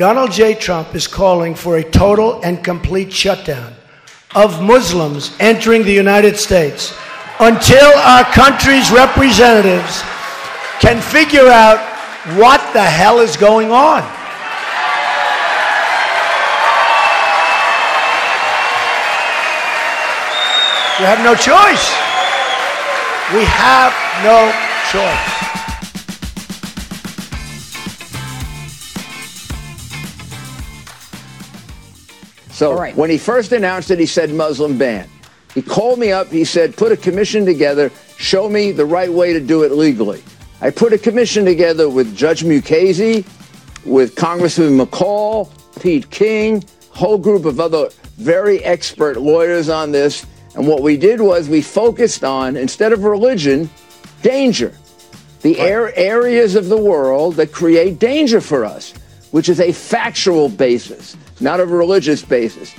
Donald J. Trump is calling for a total and complete shutdown of Muslims entering the United States until our country's representatives can figure out what the hell is going on. We have no choice. We have no choice. So right. when he first announced it, he said Muslim ban. He called me up. He said, put a commission together, show me the right way to do it legally. I put a commission together with Judge Mukasey, with Congressman McCall, Pete King, whole group of other very expert lawyers on this. And what we did was we focused on, instead of religion, danger. The right. areas of the world that create danger for us, which is a factual basis not a religious basis.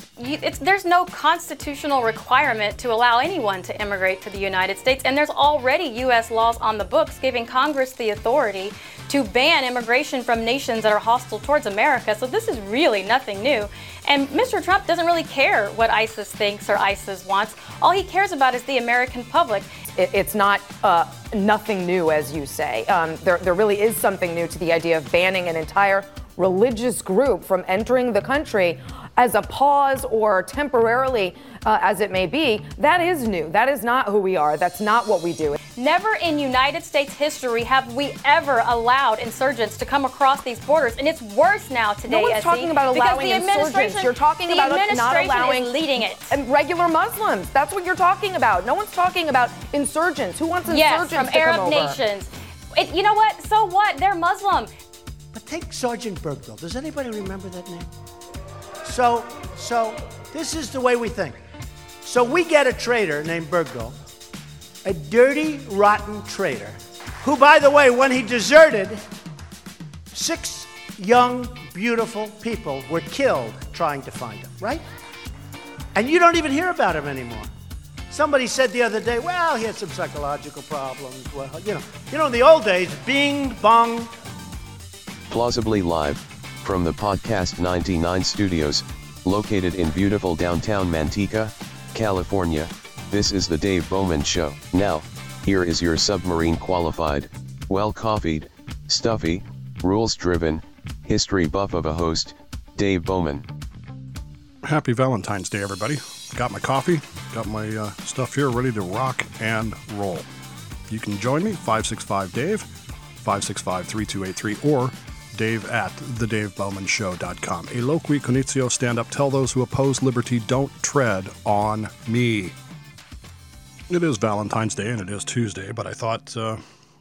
there's no constitutional requirement to allow anyone to immigrate to the United States, and there's already U.S. laws on the books giving Congress the authority to ban immigration from nations that are hostile towards America. So this is really nothing new. And Mr. Trump doesn't really care what ISIS thinks or ISIS wants. All he cares about is the American public. It's not uh, nothing new, as you say. Um, there, there really is something new to the idea of banning an entire religious group from entering the country as a pause or temporarily uh, as it may be, that is new. That is not who we are. That's not what we do. Never in United States history have we ever allowed insurgents to come across these borders, and it's worse now today. No one's talking about allowing insurgents. You're talking about not allowing leading it. regular Muslims. That's what you're talking about. No one's talking about insurgents. Who wants insurgents yes, from Arab nations. It, you know what? So what? They're Muslim. But take Sergeant Bergdahl. Does anybody remember that name? So, so this is the way we think. So we get a traitor named Bergdahl, a dirty, rotten traitor, who, by the way, when he deserted, six young, beautiful people were killed trying to find him, right? And you don't even hear about him anymore. Somebody said the other day, well, he had some psychological problems. Well, you know, you know, in the old days, bing, bong, Plausibly live, from the Podcast 99 studios, located in beautiful downtown Manteca, California, this is the Dave Bowman Show. Now, here is your submarine qualified, well coffeed, stuffy, rules driven, history buff of a host, Dave Bowman. Happy Valentine's Day, everybody. Got my coffee, got my uh, stuff here ready to rock and roll. You can join me, 565 Dave, 565 3283, or Dave at thedavebowmanshow.com. A loqui conitio stand up, tell those who oppose liberty, don't tread on me. It is Valentine's Day and it is Tuesday, but I thought uh,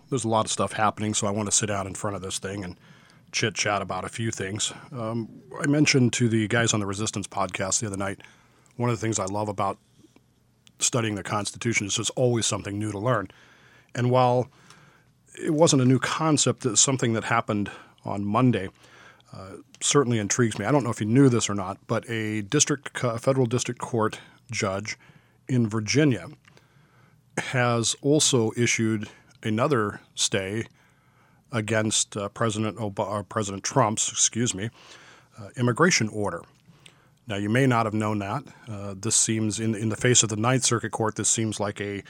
there's a lot of stuff happening, so I want to sit down in front of this thing and chit chat about a few things. Um, I mentioned to the guys on the Resistance podcast the other night, one of the things I love about studying the Constitution is there's always something new to learn. And while it wasn't a new concept, it's something that happened on Monday uh, certainly intrigues me. I don't know if you knew this or not, but a district, a federal district court judge in Virginia has also issued another stay against uh, President Obama, uh, President Trump's, excuse me, uh, immigration order. Now, you may not have known that. Uh, this seems, in, in the face of the Ninth Circuit Court, this seems like a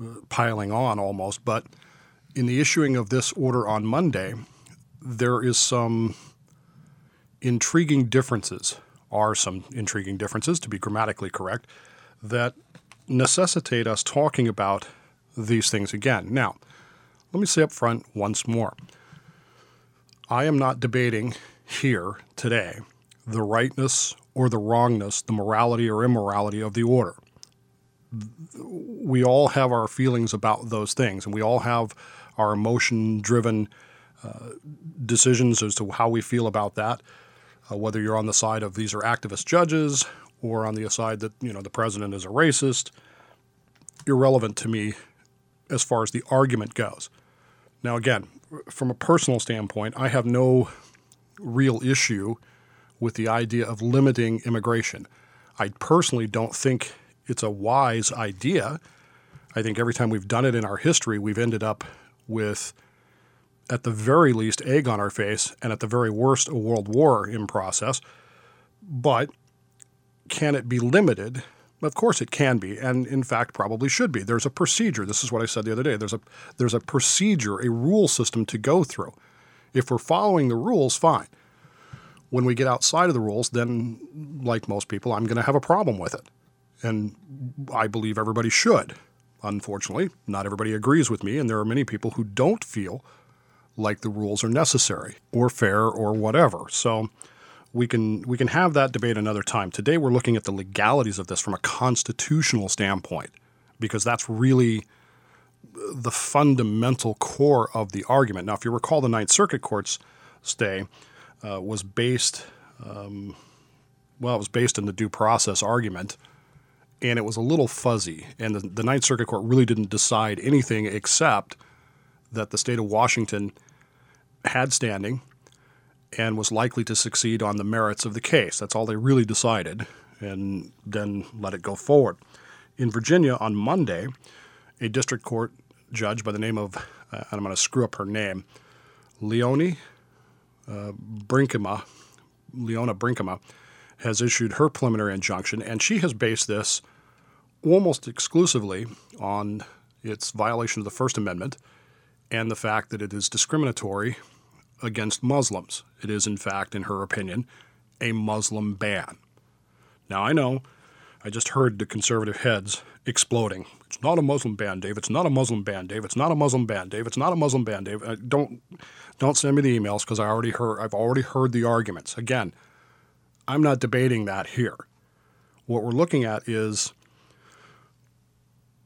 uh, piling on almost. But in the issuing of this order on Monday, there is some intriguing differences, are some intriguing differences, to be grammatically correct, that necessitate us talking about these things again. Now, let me say up front once more I am not debating here today the rightness or the wrongness, the morality or immorality of the order. We all have our feelings about those things, and we all have our emotion driven decisions as to how we feel about that. Uh, whether you're on the side of these are activist judges or on the side that you know the president is a racist, irrelevant to me as far as the argument goes. Now, again, from a personal standpoint, I have no real issue with the idea of limiting immigration. I personally don't think it's a wise idea. I think every time we've done it in our history, we've ended up with at the very least, egg on our face, and at the very worst, a world war in process. But can it be limited? Of course, it can be, and in fact, probably should be. There's a procedure. This is what I said the other day. There's a there's a procedure, a rule system to go through. If we're following the rules, fine. When we get outside of the rules, then, like most people, I'm going to have a problem with it, and I believe everybody should. Unfortunately, not everybody agrees with me, and there are many people who don't feel like the rules are necessary or fair or whatever. So we can we can have that debate another time. Today we're looking at the legalities of this from a constitutional standpoint because that's really the fundamental core of the argument. Now, if you recall, the Ninth Circuit Court's stay uh, was based um, well, it was based in the due process argument. And it was a little fuzzy. And the, the Ninth Circuit Court really didn't decide anything except that the state of Washington had standing and was likely to succeed on the merits of the case. That's all they really decided, and then let it go forward. In Virginia on Monday, a district court judge by the name of, uh, and I'm going to screw up her name, Leonie uh, Brinkema, Leona Brinkema, has issued her preliminary injunction, and she has based this almost exclusively on its violation of the First Amendment and the fact that it is discriminatory against Muslims. It is, in fact, in her opinion, a Muslim ban. Now, I know I just heard the conservative heads exploding. It's not a Muslim ban, Dave. It's not a Muslim ban, Dave. It's not a Muslim ban, Dave. It's not a Muslim ban, Dave. Uh, don't don't send me the emails because I already heard. I've already heard the arguments. Again, I'm not debating that here. What we're looking at is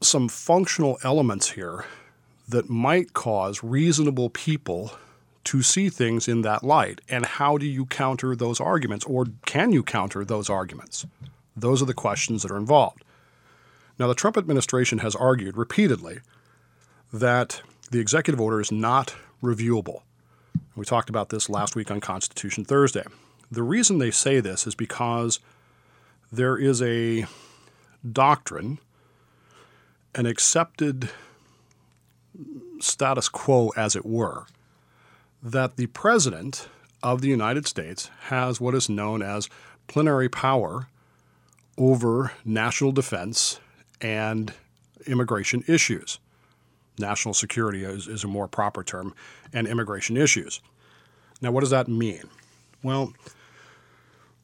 some functional elements here that might cause reasonable people to see things in that light. And how do you counter those arguments, or can you counter those arguments? Those are the questions that are involved. Now, the Trump administration has argued repeatedly that the executive order is not reviewable. We talked about this last week on Constitution Thursday. The reason they say this is because there is a doctrine, an accepted status quo, as it were, that the President of the United States has what is known as plenary power over national defense and immigration issues. National security is, is, a more proper term, and immigration issues. Now, what does that mean? Well,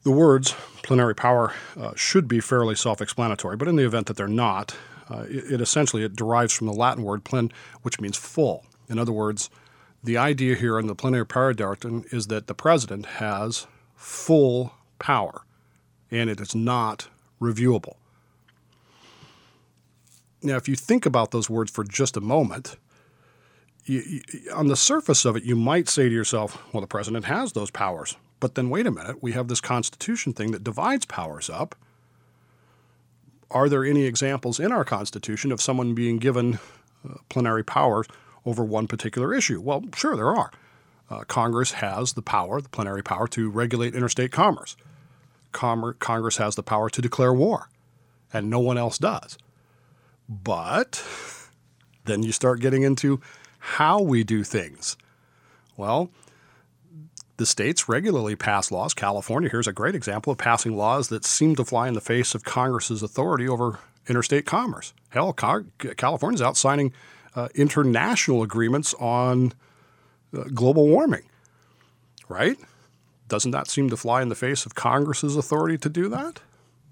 the words plenary power uh, should be fairly self-explanatory, but in the event that they're not, uh, it, it, essentially it derives from the Latin word plen, which means full. In other words, the idea here in the plenary doctrine is that the president has full power, and it is not reviewable. Now, if you think about those words for just a moment, you, you, on the surface of it, you might say to yourself, well, the president has those powers. But then wait a minute, we have this Constitution thing that divides powers up are there any examples in our Constitution of someone being given uh, plenary power over one particular issue? Well, sure, there are. Uh, Congress has the power, the plenary power, to regulate interstate commerce. Com- Congress has the power to declare war, and no one else does. But then you start getting into how we do things. Well, the states regularly pass laws. California here's a great example of passing laws that seem to fly in the face of Congress's authority over interstate commerce. Hell, California's out signing uh, international agreements on uh, global warming, right? Doesn't that seem to fly in the face of Congress's authority to do that?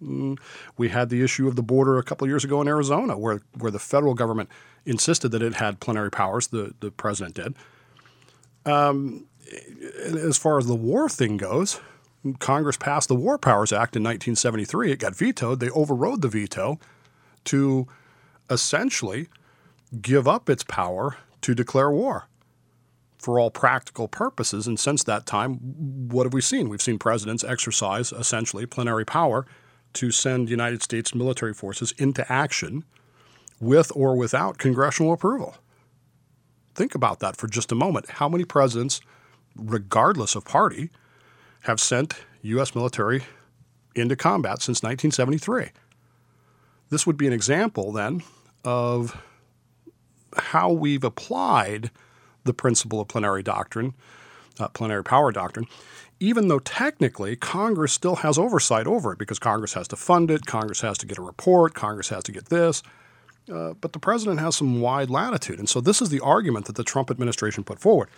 Mm, we had the issue of the border a couple years ago in Arizona, where where the federal government insisted that it had plenary powers. The the president did. Um, as far as the war thing goes, Congress passed the War Powers Act in 1973. It got vetoed. They overrode the veto to essentially give up its power to declare war for all practical purposes. And since that time, what have we seen? We've seen presidents exercise essentially plenary power to send United States military forces into action with or without congressional approval. Think about that for just a moment. How many presidents regardless of party, have sent U.S. military into combat since 1973. This would be an example then of how we've applied the principle of plenary doctrine, uh, plenary power doctrine, even though technically Congress still has oversight over it because Congress has to fund it, Congress has to get a report, Congress has to get this. Uh, but the president has some wide latitude. And so this is the argument that the Trump administration put forward.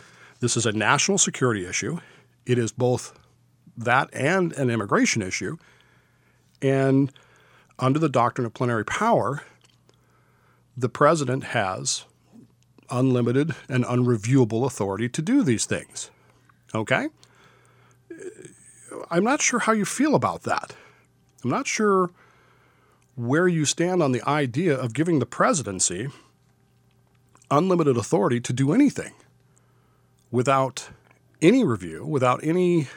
This is a national security issue. It is both that and an immigration issue. And under the doctrine of plenary power, the president has unlimited and unreviewable authority to do these things. Okay? I'm not sure how you feel about that. I'm not sure where you stand on the idea of giving the presidency unlimited authority to do anything without any review, without any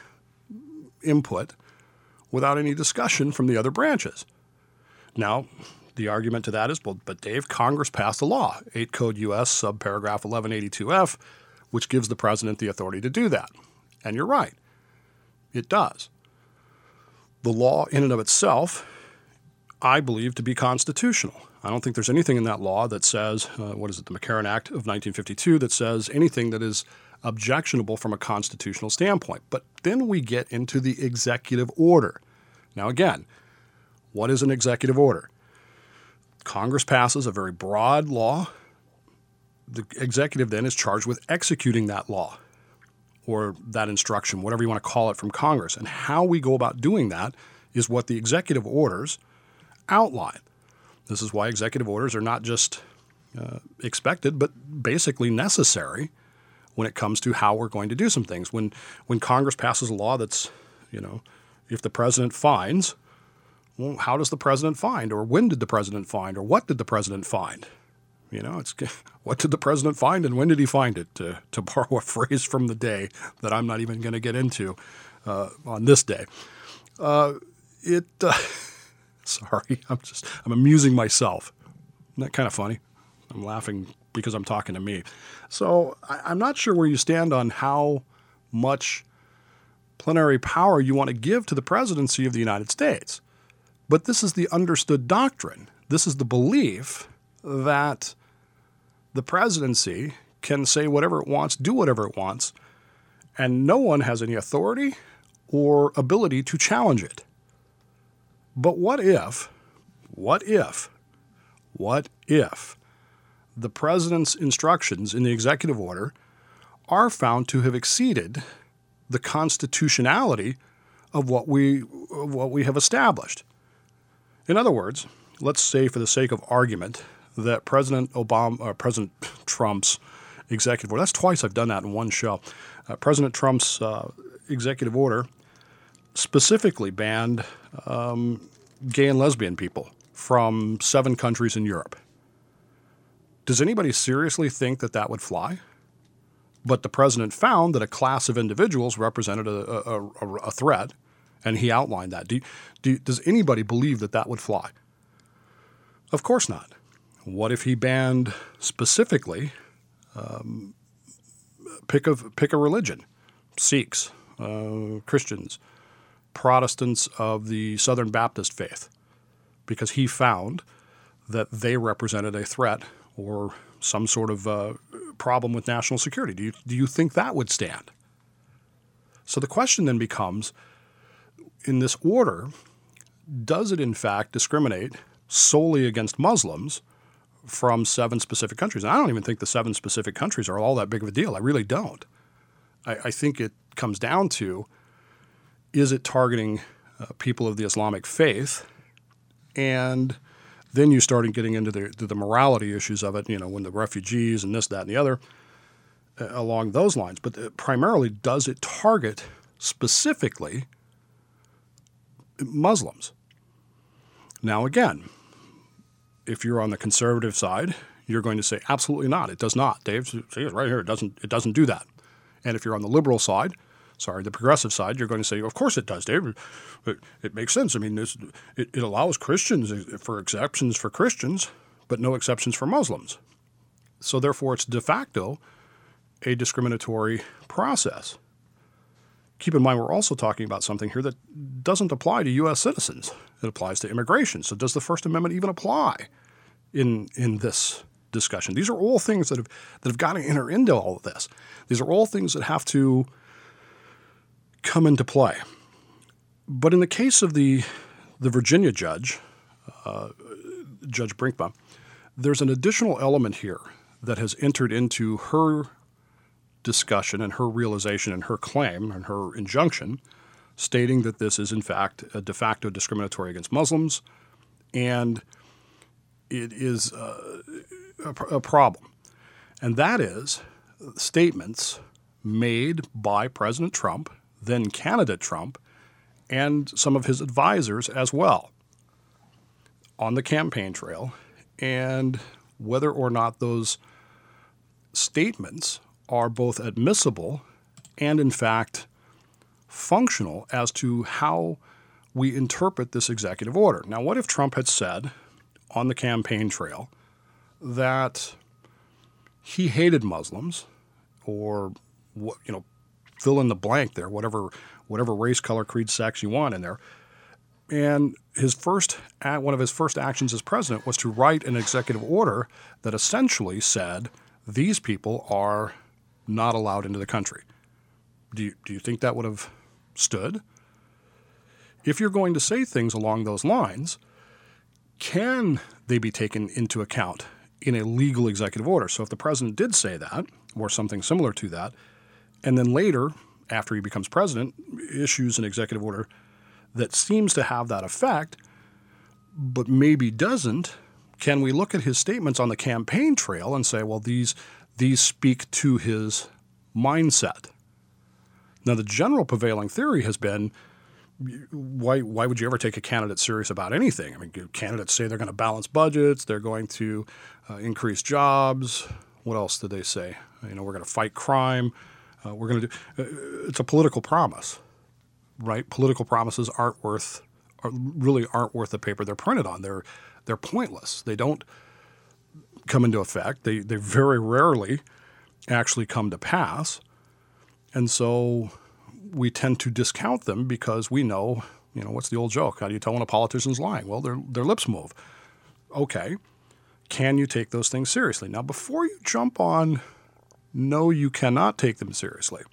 input, without any discussion from the other branches. Now, the argument to that is, well, but Dave, Congress passed a law, 8 Code US, subparagraph 1182F, which gives the president the authority to do that. And you're right, it does. The law, in and of itself, I believe to be constitutional. I don't think there's anything in that law that says, uh, what is it, the McCarran Act of 1952, that says anything that is objectionable from a constitutional standpoint. But then we get into the executive order. Now, again, what is an executive order? Congress passes a very broad law. The executive then is charged with executing that law or that instruction, whatever you want to call it, from Congress. And how we go about doing that is what the executive orders outline. This is why executive orders are not just uh, expected, but basically necessary when it comes to how we're going to do some things. When when Congress passes a law that's, you know, if the president finds, well, how does the president find, or when did the president find, or what did the president find? You know, it's what did the president find, and when did he find it? To to borrow a phrase from the day that I'm not even going to get into uh, on this day. Uh, it. Uh, sorry, I'm just I'm amusing myself. Isn't that kind of funny? I'm laughing because I'm talking to me. So I, am not sure where you stand on how much plenary power you want to give to the presidency of the United States. But this is the understood doctrine. This is the belief that the presidency can say whatever it wants, do whatever it wants, and no one has any authority or ability to challenge it. But what if, what if, what if the president's instructions in the executive order are found to have exceeded the constitutionality of what we, of what we have established? In other words, let's say, for the sake of argument, that President Obama, uh, President Trump's executive order, that's twice I've done that in one show. Uh, President Trump's uh, executive order specifically banned um, gay and lesbian people from seven countries in Europe. Does anybody seriously think that that would fly? But the president found that a class of individuals represented a, a, a, a threat, and he outlined that. Do, do, does anybody believe that that would fly? Of course not. What if he banned specifically um, pick a pick a religion, Sikhs, uh, Christians, Protestants of the Southern Baptist faith, because he found that they represented a threat or some sort of uh, problem with national security. Do you, do you think that would stand? So the question then becomes in this order, does it in fact discriminate solely against Muslims from seven specific countries? And I don't even think the seven specific countries are all that big of a deal. I really don't. I, I think it comes down to is it targeting uh, people of the Islamic faith? And then you start getting into the, the morality issues of it, you know, when the refugees and this, that, and the other, uh, along those lines. But uh, primarily, does it target specifically Muslims? Now, again, if you're on the conservative side, you're going to say absolutely not. It does not. Dave, see right here. It doesn't. It doesn't do that. And if you're on the liberal side, sorry, the progressive side, you're going to say, of course it does, David. It, it makes sense. I mean, it, it allows Christians eh, for exceptions for Christians, but no exceptions for Muslims. So therefore, it's de facto a discriminatory process. Keep in mind, we're also talking about something here that doesn't apply to U.S. citizens. It applies to immigration. So, does the First Amendment even apply in in this discussion. These are all things that have that have got to enter into all of this. These are all things that have to come into play. But in the case of the the Virginia judge, uh, Judge Brinkema, there's an additional element here that has entered into her discussion and her realization and her claim and her injunction, stating that this is in fact a de facto discriminatory against Muslims, and it is uh, a, a problem. And that is statements made by President Trump, then candidate Trump, and some of his advisors as well on the campaign trail, and whether or not those statements are both admissible and, in fact, functional as to how we interpret this executive order. Now, what if Trump had said on the campaign trail that he hated Muslims or you know fill in the blank there whatever whatever race color creed sex you want in there and his first one of his first actions as president was to write an executive order that essentially said these people are not allowed into the country. Do you, do you think that would have stood? If you're going to say things along those lines, can they be taken into account in a legal executive order? So if the president did say that, or something similar to that, and then later, after he becomes president, issues an executive order that seems to have that effect, but maybe doesn't, can we look at his statements on the campaign trail and say, well, these these speak to his mindset? Now, the general prevailing theory has been why, why would you ever take a candidate serious about anything? I mean, candidates say they're going to balance budgets, they're going to uh, increase jobs. What else did they say? You know, we're going to fight crime. Uh, we're going to do. Uh, it's a political promise right? Political promises aren't worth, are, really aren't worth the paper they're printed on. They're they're pointless. They don't come into effect. They they very rarely actually come to pass, and so we tend to discount them because we know, you know, what's the old joke? How do you tell when a politician's lying? Well, their their lips move. Okay, can you take those things seriously? Now, before you jump on, no, you cannot take them seriously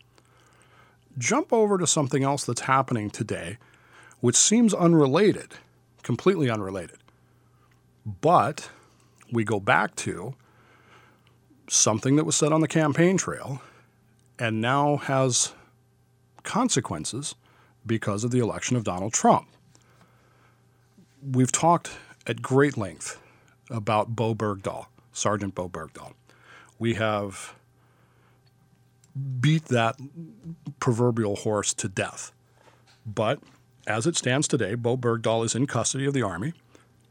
jump over to something else that's happening today, which seems unrelated, completely unrelated. But we go back to something that was said on the campaign trail and now has consequences because of the election of Donald Trump. We've talked at great length about Bowe Bergdahl, Sergeant Bowe Bergdahl. We have beat that proverbial horse to death. But as it stands today, Bowe Bergdahl is in custody of the Army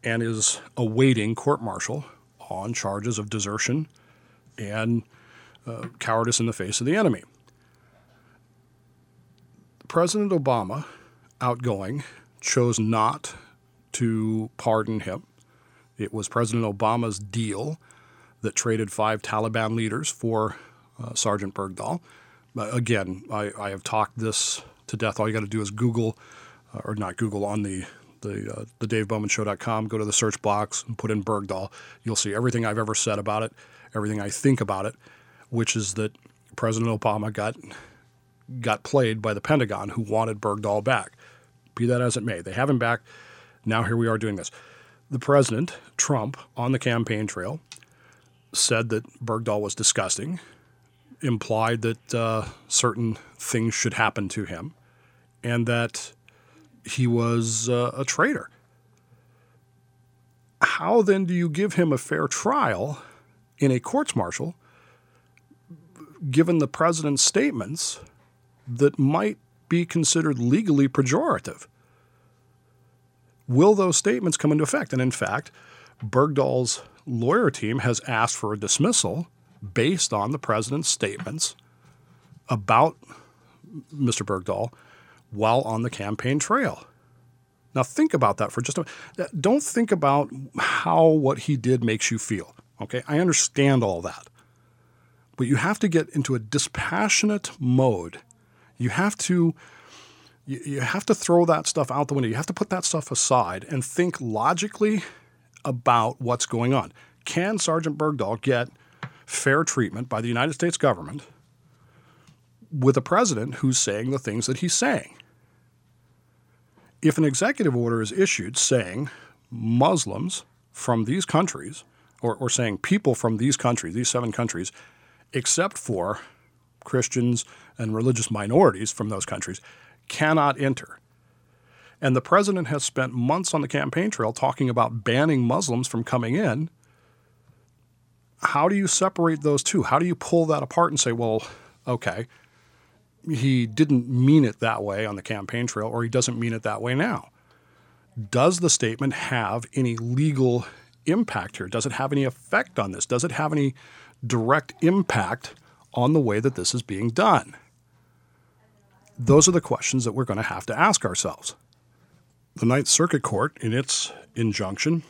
and is awaiting court martial on charges of desertion and uh, cowardice in the face of the enemy. President Obama, outgoing, chose not to pardon him. It was President Obama's deal that traded five Taliban leaders for uh, Sergeant Bergdahl. Uh, again, I, I, have talked this to death. All you got to do is Google, uh, or not Google, on the the uh, the DaveBowmanShow.com. Go to the search box and put in Bergdahl. You'll see everything I've ever said about it, everything I think about it, which is that President Obama got got played by the Pentagon, who wanted Bergdahl back. Be that as it may, they have him back. Now here we are doing this. The president, Trump, on the campaign trail, said that Bergdahl was disgusting implied that uh, certain things should happen to him and that he was uh, a traitor. How then do you give him a fair trial in a courts martial given the president's statements that might be considered legally pejorative? Will those statements come into effect? And in fact, Bergdahl's lawyer team has asked for a dismissal based on the president's statements about Mr. Bergdahl while on the campaign trail. Now, think about that for just a minute. Uh, don't think about how what he did makes you feel. Okay, I understand all that. But you have to get into a dispassionate mode. You have to you have to throw that stuff out the window. You have to put that stuff aside and think logically about what's going on. can Sergeant Bergdahl get fair treatment by the United States government with a president who's saying the things that he's saying? If an executive order is issued saying Muslims from these countries, or, or saying people from these countries, these seven countries, except for Christians and religious minorities from those countries, cannot enter. And the president has spent months on the campaign trail talking about banning Muslims from coming in. How do you separate those two? How do you pull that apart and say, well, okay, he didn't mean it that way on the campaign trail, or he doesn't mean it that way now? Does the statement have any legal impact here? Does it have any effect on this? Does it have any direct impact on the way that this is being done? Those are the questions that we're going to have to ask ourselves. The Ninth Circuit Court, in its injunction,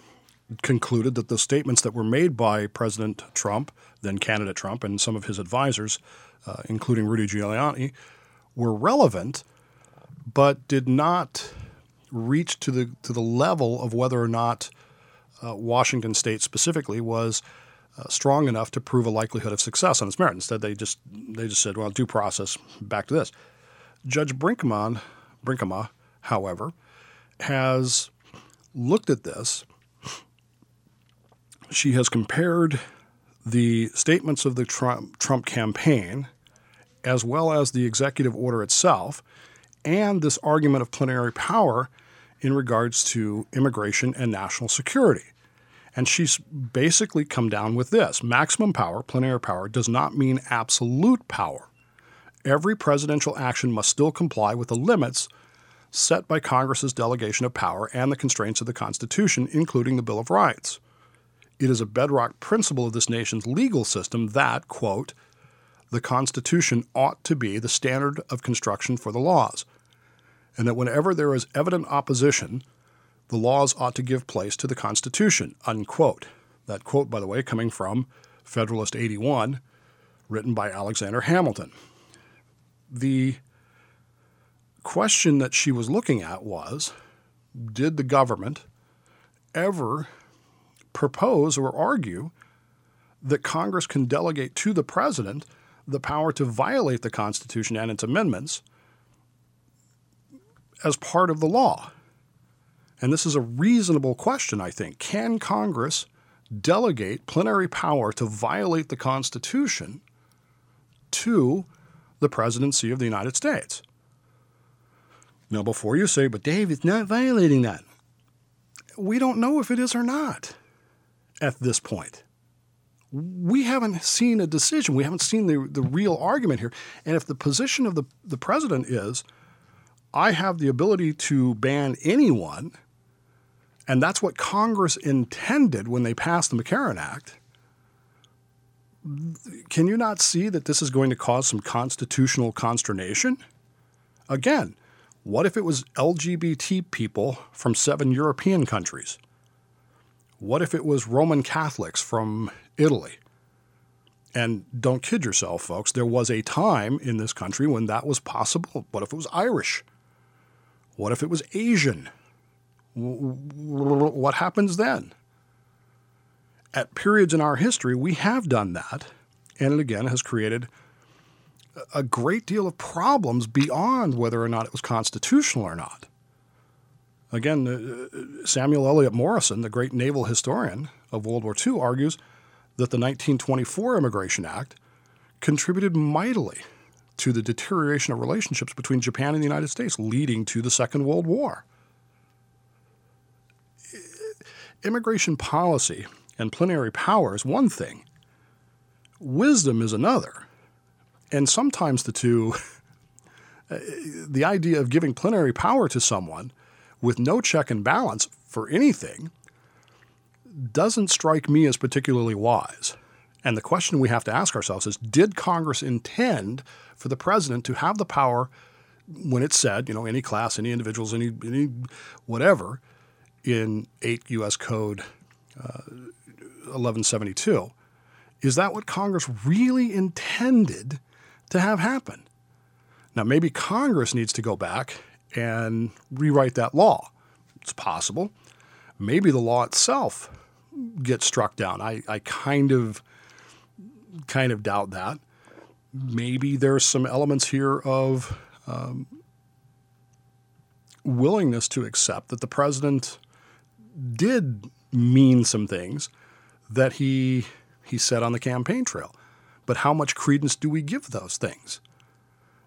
concluded that the statements that were made by President Trump, then candidate Trump, and some of his advisors, uh, including Rudy Giuliani, were relevant, but did not reach to the to the level of whether or not uh, Washington State specifically was uh, strong enough to prove a likelihood of success on its merit. Instead, they just they just said, "Well, due process." Back to this. Judge Brinkman, Brinkema, however, has looked at this. She has compared the statements of the Trump, Trump campaign, as well as the executive order itself, and this argument of plenary power in regards to immigration and national security. And she's basically come down with this maximum power, plenary power, does not mean absolute power. Every presidential action must still comply with the limits set by Congress's delegation of power and the constraints of the Constitution, including the Bill of Rights. It is a bedrock principle of this nation's legal system that, quote, the Constitution ought to be the standard of construction for the laws, and that whenever there is evident opposition, the laws ought to give place to the Constitution, unquote. That quote, by the way, coming from Federalist 81, written by Alexander Hamilton. The question that she was looking at was Did the government ever propose or argue that Congress can delegate to the president the power to violate the Constitution and its amendments as part of the law? And this is a reasonable question, I think. Can Congress delegate plenary power to violate the Constitution to the presidency of the United States? Now, before you say, but Dave, it's not violating that, we don't know if it is or not at this point. We haven't seen a decision. We haven't seen the, the real argument here. And if the position of the, the president is, I have the ability to ban anyone, and that's what Congress intended when they passed the McCarran Act, can you not see that this is going to cause some constitutional consternation? Again, what if it was LGBT people from seven European countries? What if it was Roman Catholics from Italy? And don't kid yourself, folks, there was a time in this country when that was possible. What if it was Irish? What if it was Asian? What happens then? At periods in our history, we have done that, and it again has created a great deal of problems beyond whether or not it was constitutional or not. Again, uh, Samuel Eliot Morison, the great naval historian of World War II, argues that the 1924 Immigration Act contributed mightily to the deterioration of relationships between Japan and the United States, leading to the Second World War. Immigration policy and plenary power is one thing, wisdom is another. And sometimes the two, the idea of giving plenary power to someone with no check and balance for anything doesn't strike me as particularly wise. And the question we have to ask ourselves is Did Congress intend for the president to have the power when it said, you know, any class, any individuals, any, any whatever, in 8 U.S. Code uh, 1172? Is that what Congress really intended to have happen. Now, maybe Congress needs to go back and rewrite that law. It's possible. Maybe the law itself gets struck down. I, I kind of kind of doubt that. Maybe there's some elements here of um, willingness to accept that the president did mean some things that he he said on the campaign trail. But how much credence do we give those things?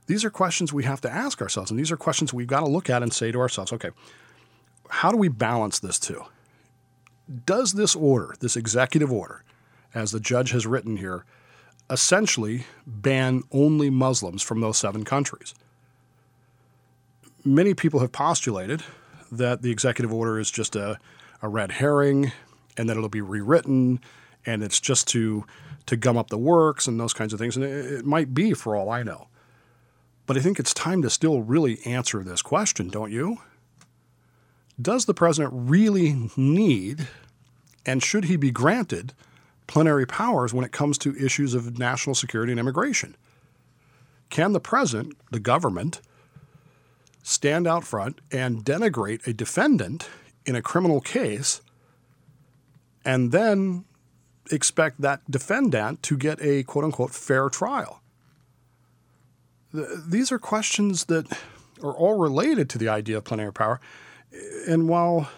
These are questions we have to ask ourselves, and these are questions we've got to look at and say to ourselves, okay, how do we balance this two? Does this order, this executive order, as the judge has written here, essentially ban only Muslims from those seven countries? Many people have postulated that the executive order is just a, a red herring and that it'll be rewritten and it's just to to gum up the works and those kinds of things. And it, it might be for all I know. But I think it's time to still really answer this question, don't you? Does the president really need and should he be granted plenary powers when it comes to issues of national security and immigration? Can the president, the government, stand out front and denigrate a defendant in a criminal case and then expect that defendant to get a quote unquote fair trial? These are questions that are all related to the idea of plenary power. And while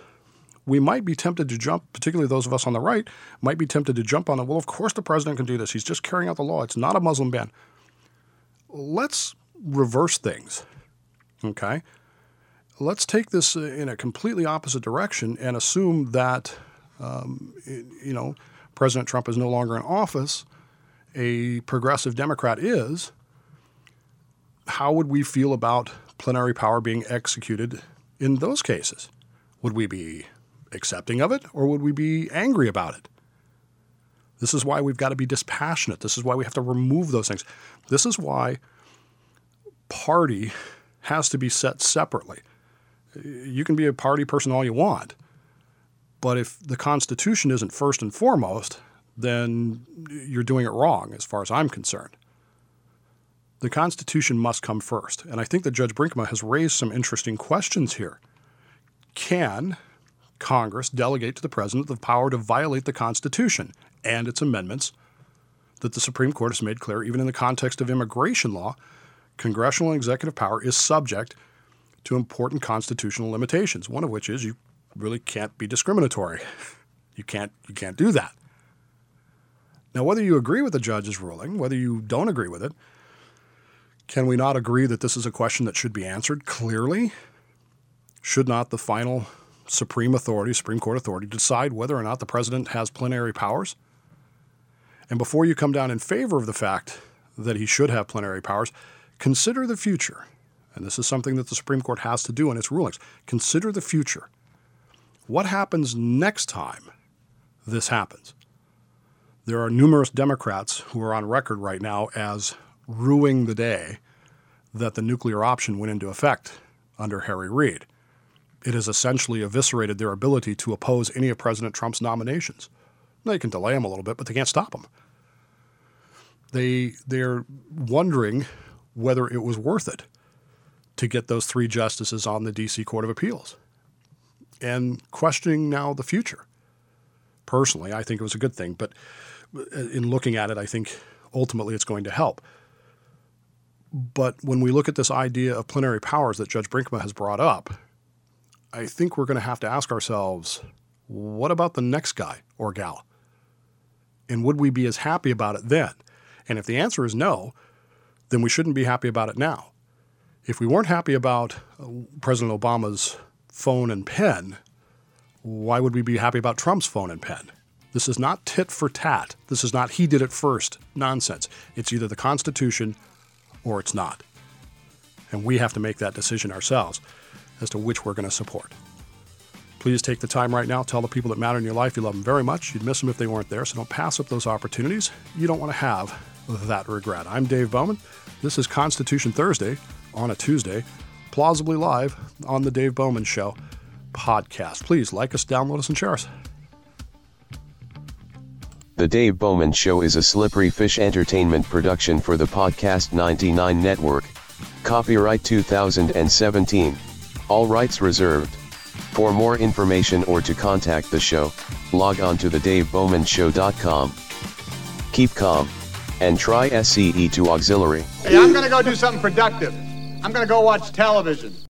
we might be tempted to jump, particularly those of us on the right, might be tempted to jump on it. Well, of course the president can do this. He's just carrying out the law. It's not a Muslim ban. Let's reverse things. Okay? Let's take this in a completely opposite direction and assume that, um, you know, President Trump is no longer in office, a progressive Democrat is, how would we feel about plenary power being executed in those cases? Would we be accepting of it or would we be angry about it? This is why we've got to be dispassionate. This is why we have to remove those things. This is why party has to be set separately. You can be a party person all you want, but if the Constitution isn't first and foremost, then you're doing it wrong as far as I'm concerned. The Constitution must come first. And I think that Judge Brinkema has raised some interesting questions here. Can Congress delegate to the President the power to violate the Constitution and its amendments that the Supreme Court has made clear, even in the context of immigration law, congressional and executive power is subject to important constitutional limitations, one of which is you really can't be discriminatory. You can't, you can't do that. Now, whether you agree with the judge's ruling, whether you don't agree with it, can we not agree that this is a question that should be answered clearly? Should not the final Supreme Authority, Supreme Court authority, decide whether or not the president has plenary powers? And before you come down in favor of the fact that he should have plenary powers, consider the future. And this is something that the Supreme Court has to do in its rulings. Consider the future. What happens next time this happens? There are numerous Democrats who are on record right now as ruining the day that the nuclear option went into effect under Harry Reid. It has essentially eviscerated their ability to oppose any of President Trump's nominations. They can delay him a little bit, but they can't stop him. They they're wondering whether it was worth it to get those three justices on the DC Court of Appeals and questioning now the future. Personally, I think it was a good thing, but uh, in looking at it, I think ultimately it's going to help. But when we look at this idea of plenary powers that Judge Brinkema has brought up, I think we're going to have to ask ourselves what about the next guy or gal? And would we be as happy about it then? And if the answer is no, then we shouldn't be happy about it now. If we weren't happy about uh, President Obama's phone and pen, why would we be happy about Trump's phone and pen? This is not tit for tat. This is not he did it first nonsense. It's either the Constitution or it's not. And we have to make that decision ourselves as to which we're going to support. Please take the time right now. Tell the people that matter in your life you love them very much. You'd miss them if they weren't there, so don't pass up those opportunities. You don't want to have that regret. I'm Dave Bowman. This is Constitution Thursday on a Tuesday, plausibly live on the Dave Bowman Show podcast. Please like us, download us, and share us. The Dave Bowman Show is a slippery fish entertainment production for the Podcast 99 Network. Copyright 2017. All rights reserved. For more information or to contact the show, log on to thedavebowmanshow.com. Keep calm, and try SCE to auxiliary. Hey, I'm gonna go do something productive. I'm gonna go watch television.